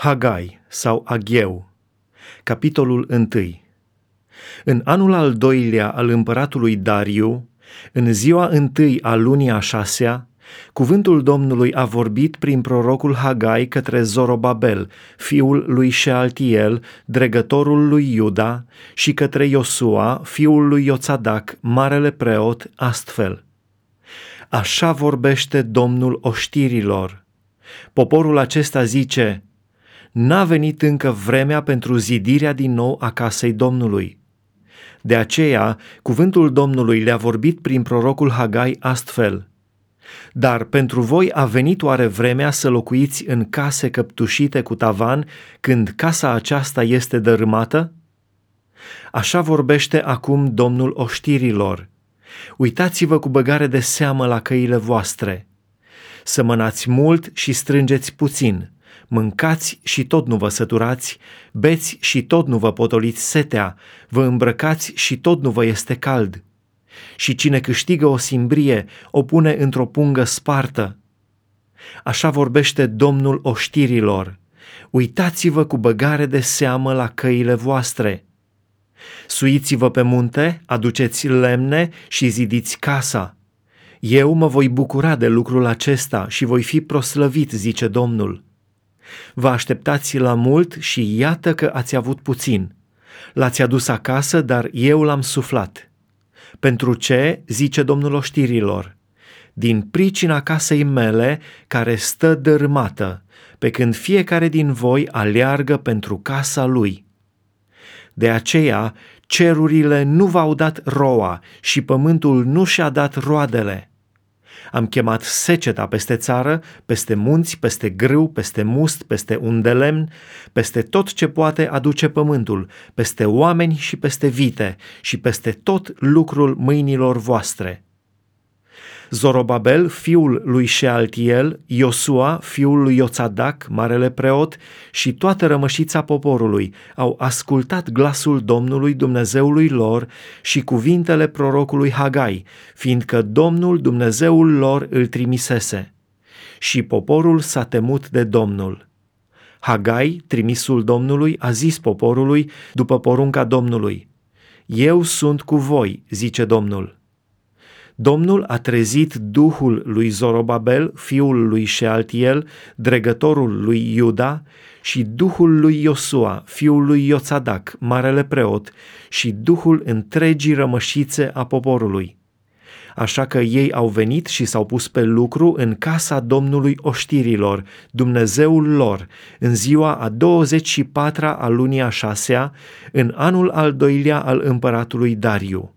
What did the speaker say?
Hagai sau Agheu, capitolul 1 În anul al doilea al împăratului Dariu, în ziua întâi a lunii a șasea, cuvântul Domnului a vorbit prin prorocul Hagai către Zorobabel, fiul lui Shealtiel, dregătorul lui Iuda, și către Iosua, fiul lui Ioțadac, marele preot, astfel. Așa vorbește Domnul oștirilor. Poporul acesta zice, n-a venit încă vremea pentru zidirea din nou a casei Domnului. De aceea, cuvântul Domnului le-a vorbit prin prorocul Hagai astfel. Dar pentru voi a venit oare vremea să locuiți în case căptușite cu tavan când casa aceasta este dărâmată? Așa vorbește acum Domnul oștirilor. Uitați-vă cu băgare de seamă la căile voastre. Sămănați mult și strângeți puțin – Mâncați și tot nu vă săturați, beți și tot nu vă potoliți setea, vă îmbrăcați și tot nu vă este cald. Și cine câștigă o simbrie, o pune într-o pungă spartă. Așa vorbește Domnul oștirilor. Uitați-vă cu băgare de seamă la căile voastre. Suiți-vă pe munte, aduceți lemne și zidiți casa. Eu mă voi bucura de lucrul acesta și voi fi proslăvit, zice Domnul. Vă așteptați la mult și iată că ați avut puțin. L-ați adus acasă, dar eu l-am suflat. Pentru ce, zice Domnul oștirilor, din pricina casei mele care stă dărâmată, pe când fiecare din voi aleargă pentru casa lui. De aceea, cerurile nu v-au dat roa și pământul nu și-a dat roadele. Am chemat seceta peste țară, peste munți, peste grâu, peste must, peste undelemn, peste tot ce poate aduce pământul, peste oameni și peste vite și peste tot lucrul mâinilor voastre. Zorobabel, fiul lui Shealtiel, Iosua, fiul lui Ioțadac, marele preot, și toată rămășița poporului au ascultat glasul Domnului Dumnezeului lor și cuvintele prorocului Hagai, fiindcă Domnul Dumnezeul lor îl trimisese. Și poporul s-a temut de Domnul. Hagai, trimisul Domnului, a zis poporului, după porunca Domnului, Eu sunt cu voi, zice Domnul Domnul a trezit duhul lui Zorobabel, fiul lui Shealtiel, dregătorul lui Iuda, și duhul lui Iosua, fiul lui Ioțadac, marele preot, și duhul întregii rămășițe a poporului. Așa că ei au venit și s-au pus pe lucru în casa Domnului oștirilor, Dumnezeul lor, în ziua a 24-a a lunii a șasea, în anul al doilea al împăratului Dariu